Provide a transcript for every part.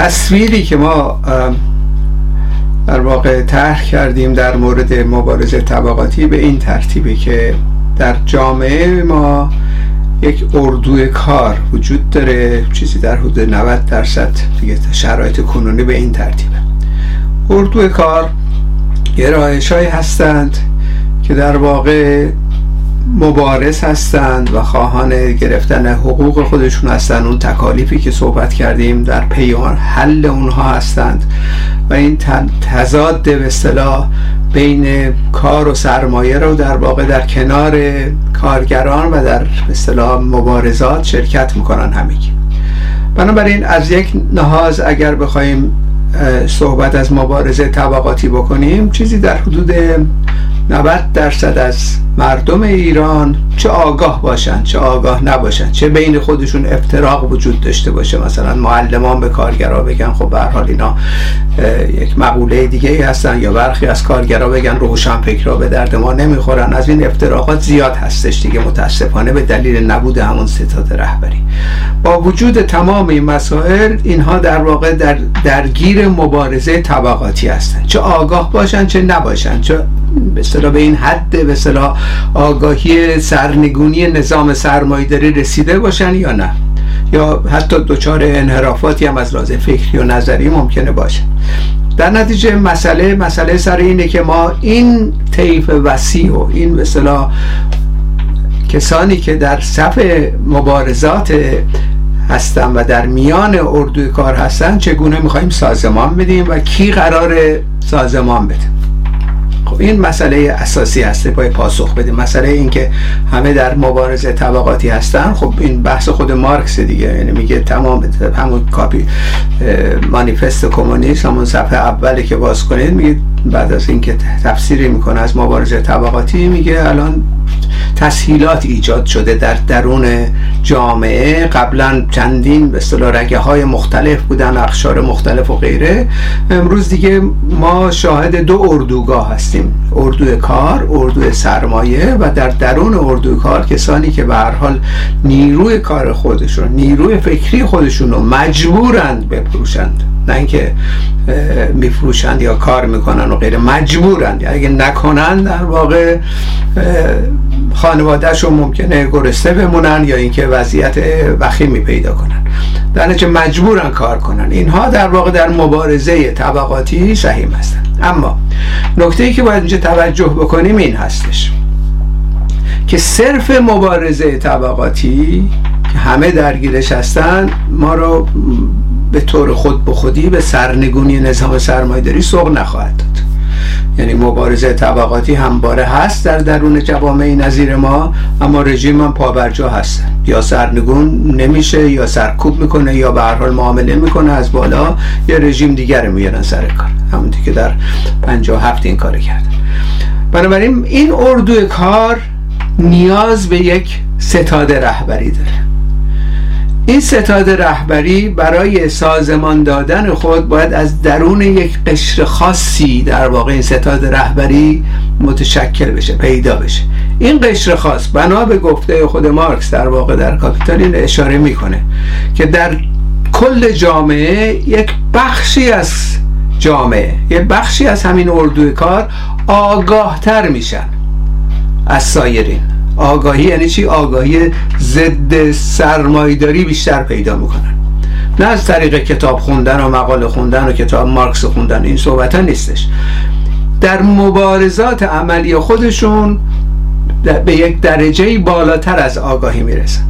تصویری که ما در واقع طرح کردیم در مورد مبارزه طبقاتی به این ترتیبه که در جامعه ما یک اردوی کار وجود داره چیزی در حدود 90 درصد دیگه شرایط کنونی به این ترتیبه. اردوی کار گرایش هستند که در واقع مبارز هستند و خواهان گرفتن حقوق خودشون هستند. اون تکالیفی که صحبت کردیم در پیان حل اونها هستند. و این تضاد به اصطلاح بین کار و سرمایه رو در واقع در کنار کارگران و در اصطلاح مبارزات شرکت می‌کنن همگی. بنابراین از یک نهاز اگر بخوایم صحبت از مبارزه طبقاتی بکنیم چیزی در حدود 90 درصد از مردم ایران چه آگاه باشن چه آگاه نباشن چه بین خودشون افتراق وجود داشته باشه. مثلا معلمان به کارگرا بگن خب به حال اینا یک مقوله دیگه ای هستن یا برخی از کارگرا بگن روشن فکرا به درد ما نمی‌خورن. از این افتراقات زیاد هستش دیگه. متاسفانه به دلیل نبود همون ستاد رهبری. با وجود تمام این مسائل اینها در واقع در درگیر مبارزه طبقاتی هستن. چه آگاه باشن چه نباشن. چه به به این حد به آگاهی سرنگونی نظام سرمایداری رسیده باشن یا نه؟ یا حتی دچار انحرافاتی هم از لحاظ فکری و نظری ممکنه باشه. در نتیجه مسئله مسئله سر اینه که ما این طیف وسیع و این مثلا کسانی که در صف مبارزات هستن و در میان اردوی کار هستن چگونه می‌خوایم سازمان بدیم و کی قرار سازمان بده؟ خب این مسئله اساسی هست پای پاسخ بدیم مسئله این که همه در مبارزه طبقاتی هستن خب این بحث خود مارکس دیگه یعنی میگه تمام همون کاپی مانیفست کمونیسم همون صفحه اولی که باز کنید میگه بعد از اینکه تفسیری می‌کنه از مبارزه طبقاتی میگه الان تسهیلات ایجاد شده در درون جامعه. قبلا چندین به اصطلاح رگه های مختلف بودن اخشار مختلف و غیره. امروز دیگه ما شاهد دو اردوگاه هستیم. اردوی کار اردوی سرمایه و در درون اردوی کار کسانی که به هر حال نیروی کار خودشون نیروی فکری خودشون رو مجبورند بفروشند. نه اینکه میفروشند یا کار می‌کنن و غیر مجبورند. اگه نکنن در واقع خانوادهشون ممکنه گرسته بمونن یا اینکه وضعیت وخیمی پیدا کنن. در نتیجه مجبورن کار کنن. اینها در واقع در مبارزه طبقاتی سهیم هستن. اما نکته ای که باید اینجا توجه بکنیم این هستش که صرف مبارزه طبقاتی که همه درگیرش هستن ما رو به طور خود به خودی به سرنگونی نظام سرمایداری سوق نخواهد داد. یعنی مبارزه طبقاتی همباره هست در درون جوامع نظیر ما اما رژیم هم پابرجا هست یا سرنگون نمیشه یا سرکوب می‌کنه یا به هر حال معامله می‌کنه از بالا یا رژیم دیگر میارن سر کار. همونطور که در 57 این کار کرد بنابراین این اردو کار نیاز به یک ستاد رهبری داره. این ستاد رهبری برای سازمان دادن خود باید از درون یک قشر خاصی در واقع این ستاد رهبری متشکل بشه پیدا بشه. این قشر خاص بنا به گفته خود مارکس در واقع در کاپیتال این اشاره می‌کنه که در کل جامعه یک بخشی از جامعه یک بخشی از همین اردوی کار آگاهتر میشن از سایرین. آگاهی یعنی چی؟ آگاهی ضد سرمایداری بیشتر پیدا می‌کنن. نه از طریق کتاب خوندن و مقاله خوندن و کتاب مارکس خوندن این صحبت ها نیستش. در مبارزات عملی خودشون به یک درجه بالاتر از آگاهی می‌رسن.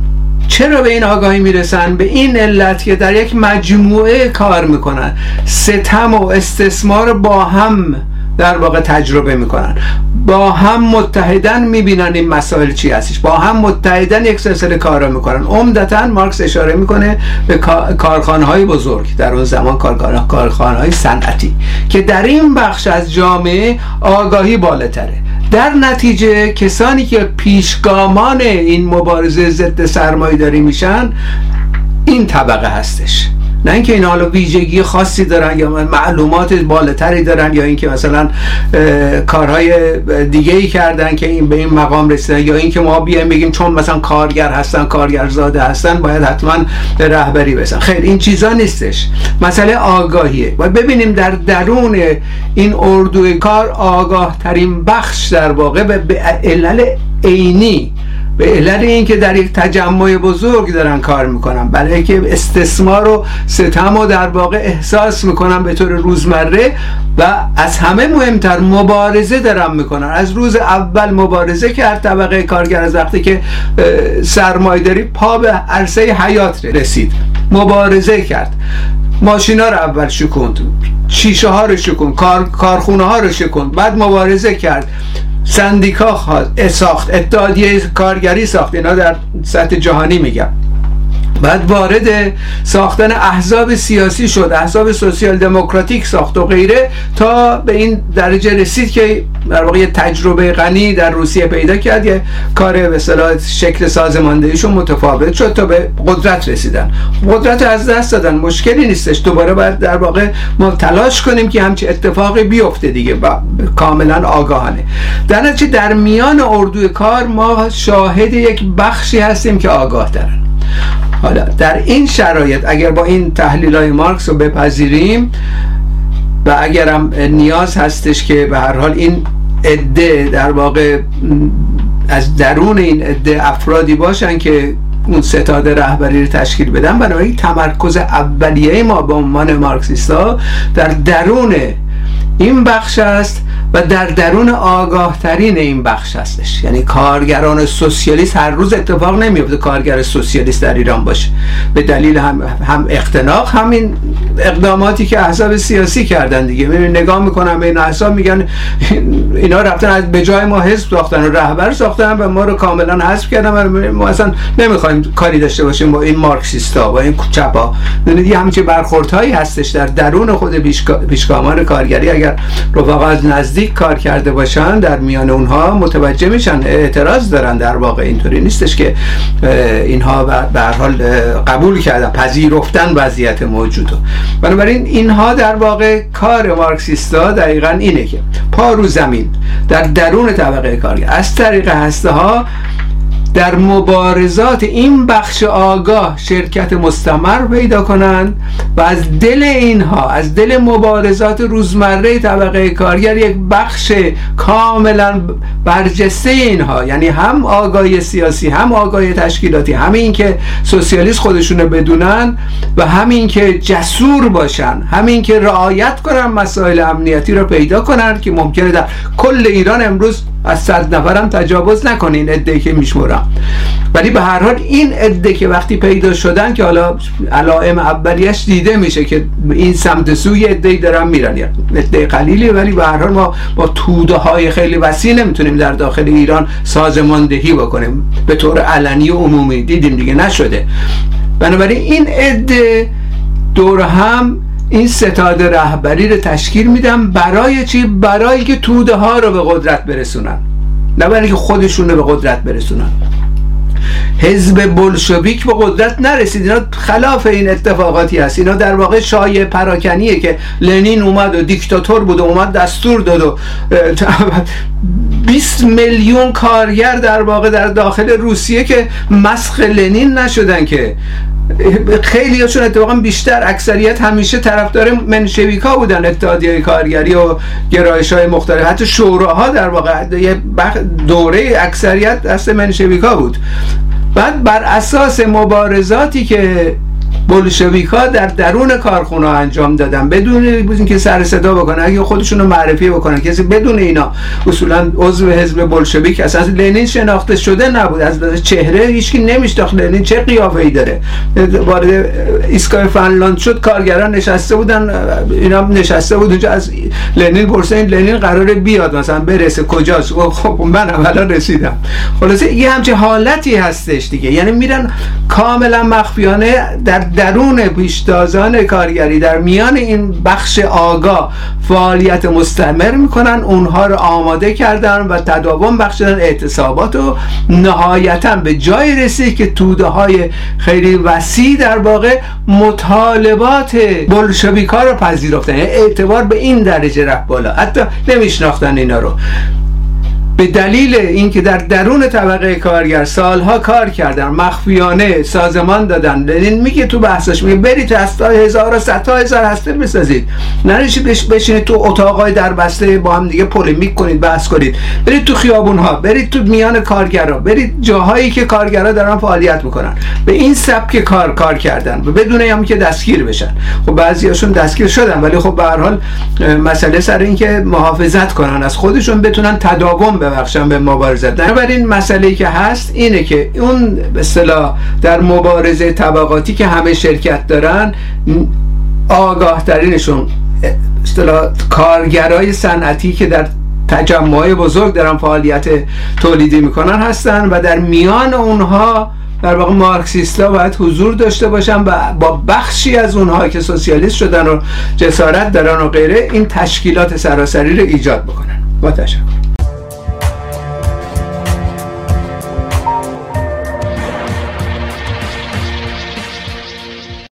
چرا به این آگاهی می‌رسن؟ به این علت که در یک مجموعه کار می‌کنن. ستم و استثمار با هم در واقع تجربه می‌کنن. با هم متحدن می‌بینن این مسائل چی هستش. با هم متحدن یک سلسله کارا می‌کنن. عمدتا مارکس اشاره می‌کنه به کارخانه های بزرگ در اون زمان کارخانه های صنعتی که در این بخش از جامعه آگاهی بالاتره. در نتیجه کسانی که پیشگامان این مبارزه ضد سرمایه داری میشن این طبقه هستش. نه اینکه این حالا ویژگی خاصی دارن یا معلومات بالاتری دارن یا اینکه مثلا کارهای دیگه ای کردن که این به این مقام رسیدن یا اینکه ما بیایم بگیم چون مثلا کارگر هستن کارگر زاده هستن باید حتما رهبری بسن خیر این چیزا نیستش. مسئله آگاهیه. و ببینیم در درون این اردوی کار آگاه ترین بخش در واقع به علل عینی به علت اینکه در یک تجمع بزرگ دارن کار می‌کنن. برای اینکه استثمار و ستم و در واقع احساس می‌کنن به طور روزمره و از همه مهمتر مبارزه دارن می‌کنن. از روز اول مبارزه کرد طبقه کارگر از وقتی که سرمایداری پا به عرصه حیات رسید. مبارزه کرد. ماشینا رو اول شکوند. شیشه ها رو شکوند. کار، کارخونه ها رو شکوند. بعد مبارزه کرد. سندیکا ساخت. اتحادیه کارگری ساخت. اینا در سطح جهانی میگم بعد وارد ساختن احزاب سیاسی شد احزاب سوسیال دموکراتیک ساخت و غیره تا به این درجه رسید که در واقع تجربه غنی در روسیه پیدا کرد یه کار به صلاح شکل سازماندهیشون متفاوت شد تا به قدرت رسیدن. قدرت از دست دادن مشکلی نیستش. دوباره باید در واقع ما تلاش کنیم که همچی اتفاقی بیفته دیگه با کاملا آگاهانه. در نتیجه در میان اردوی کار ما شاهد یک بخشی هستیم که آگاه دارن حالا در این شرایط اگر با این تحلیل های مارکس رو بپذیریم و اگرم نیاز هستش که به هر حال این عده در واقع از درون این عده افرادی باشن که اون ستاد رهبری رو تشکیل بدن بنابراین تمرکز اولیه ما به عنوان مارکسیستا در درون این بخش است و در درون آگاه ترین این بخش هستش. یعنی کارگران سوسیالیست هر روز اتفاق نمیفته کارگر سوسیالیست در ایران باشه. به دلیل هم, هم اختناق همین اقداماتی که احزاب سیاسی کردن دیگه. نگاه می‌کنم به این احزاب میگن اینا رفتن به جای ما حزب ساختن و رهبر ساختن و ما رو کاملا حذف کردن ما اصلا نمی‌خوایم کاری داشته باشیم با این مارکسیستا با این چپا یه همچین برخوردهایی هستش در درون خود پیشگامان کارگری. اگر رفقا از نزدیک کار کرده باشن در میان اونها متوجه میشن اعتراض دارن در واقع اینطوری نیستش که اینها به هر حال قبول کردن پذیرفتن وضعیت موجودو. بنابراین اینها در واقع کار مارکسیستا دقیقا اینه که پا رو زمین در درون طبقه کارگر از طریق هسته ها در مبارزات این بخش آگاه شرکت مستمر پیدا کنند و از دل اینها از دل مبارزات روزمره طبقه کارگر یک بخش کاملا برجسته اینها. یعنی هم آگاهی سیاسی هم آگاهی تشکیلاتی همین که سوسیالیست خودشونو بدونن و همین که جسور باشن همین که رعایت کنن مسائل امنیتی رو پیدا کنن که ممکنه در کل ایران امروز از صد نفرم تجاوز نکنین عده که میشمرم. ولی به هر حال این عده که وقتی پیدا شدن که حالا علائم اولیش دیده میشه که این سمت سوی عده دارن میرن. عده قلیلی ولی به هر حال ما با توده های خیلی وسیع نمی‌تونیم در داخل ایران سازماندهی بکنیم. به طور علنی و عمومی دیدیم دیگه نشده. بنابراین این عده دور هم این ستاد رهبری رو تشکیل میدم برای چی؟ برای که توده ها رو به قدرت برسونن. نه برای که خودشون رو به قدرت برسونن. حزب بلشویک به قدرت نرسید. اینا خلاف این اتفاقاتی هست. اینا در واقع شایع پراکنیه که لنین اومد و دیکتاتور بود و اومد دستور داد و 20 میلیون کارگر در واقع در داخل روسیه که مسخ لنین نشدن که خیلی هاشون اتفاقا بیشتر. اکثریت همیشه طرفدار منشویکا بودن اتحادیه کارگری و گرایش های مختلف. حتی شوراها در واقع یه دوره اکثریت دست منشویکا بود. بعد بر اساس مبارزاتی که بولشویک ها در درون کارخونه انجام دادن. بدون که سر صدا بکنن اگه خودشون رو معرفی بکنن. کسی بدون اینا اصولا عضو حزب بولشویک اساس لنین شناخته شده نبود. از چهره هیچکی نمیشناخت. لنین چه قیافه ای داره؟ وارد ایستگاه فنلاند شد کارگران نشسته بودن. اینا نشسته بود اونجا. از لنین پرسیدن لنین قراره بیاد مثلا برسه کجاست؟ خب من اولا رسیدم. خلاصه یه همچه حالتی هستش دیگه. یعنی میرن کاملا مخفیانه در درون پیشتازان کارگری در میان این بخش آگاه فعالیت مستمر می‌کنن اونها رو آماده کردن و تداوم بخشیدن اعتصابات و نهایتا به جای رسید که توده های خیلی وسیع در واقع مطالبات بلشویکا رو پذیرفتن. یعنی اعتبار به این درجه رفت بالا. حتی نمیشناختن اینا رو. به دلیل اینکه در درون طبقه کارگر سالها کار کردن مخفیانه سازمان دادن لنین میگه تو بحثش میگه برید از هزار و صدها هزار هسته بسازید. نریشید بشینید تو اتاقای در بسته با هم دیگه پولمیک کنید بحث کنید. برید تو خیابون ها برید تو میان کارگرا برید جاهایی که کارگرا دارن فعالیت می‌کنن. به این سبک کار کار کردن. و بدون هم که دستگیر بشن. خب بعضیاشون دستگیر شدن ولی خب به هر حال مسئله سر اینکه محافظت کنن از خودشون بتونن تداوم ببخشن به مبارزه. بنابراین مسئله که هست اینه که اون به در مبارزه طبقاتی که همه شرکت دارن آگاه ترینشون اصطلاح کارگرای صنعتی که در تجمع بزرگ دارن فعالیت تولیدی می‌کنن هستن و در میان اونها در واقع مارکسیستا باید حضور داشته باشن و با بخشی از اونها که سوسیالیست شدن و جسارت دارن و غیره این تشکیلات سراسری رو ایجاد بکنن. با تشکر.